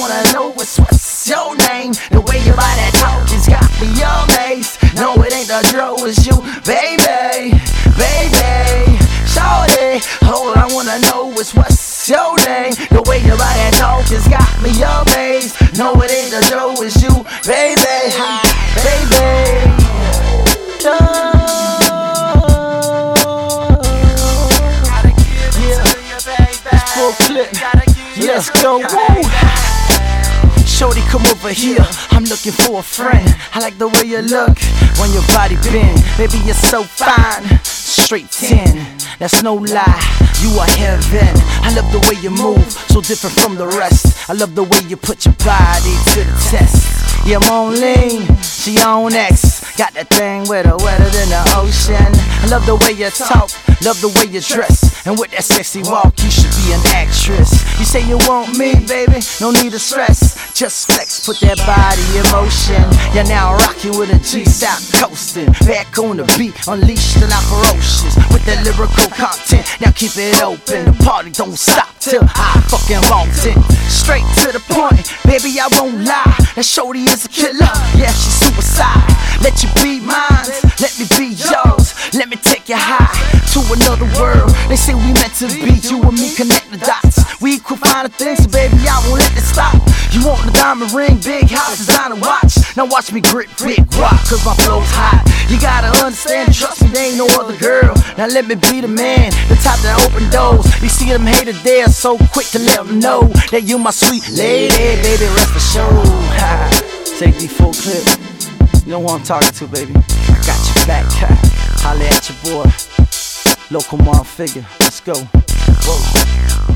wanna know what's what's your name. The way your body talk has got me amazed. No, it ain't the drill, it's you, baby, baby. Shorty, hold on, I wanna know what's what's your name. The way your body talk has got me amazed. No, it ain't the drill, it's you, baby, baby. Full clip. Let's go. Woo. Shorty, come over here. I'm looking for a friend. I like the way you look when your body bend. Baby, you're so fine. Straight 10, that's no lie. You are heaven. I love the way you move, so different from the rest. I love the way you put your body to the test. Yeah, I'm on lean, she on X. Got that thing with her wetter than the ocean. I love the way you talk, love the way you dress. And with that sexy walk, you should be an actress. You say you want me, baby, no need to stress. Just flex, put that body in motion. You're now rocking with a G South coasting. Back on the beat, unleashed and out ferocious. With that lyrical content, now keep it open. The party don't stop till I fucking walked in. Straight to the point, baby, I won't lie. That shorty is a killer, yeah, she's suicide. Let you be to another world. They say we meant to be, you and me connect the dots. We equal finer things, so baby, I won't let it stop. You want the diamond ring, big house, designer watch. Now watch me grip big rock, cause my flow's hot. You gotta understand, trust me, there ain't no other girl. Now let me be the man, the type that open doors. You see them haters there, so quick to let them know that you my sweet lady, baby, rest assured. Ha. Take the full clip. You know who I'm talking to, baby. Got your back. Holla at your boy. Local mom figure. Let's go. Whoa.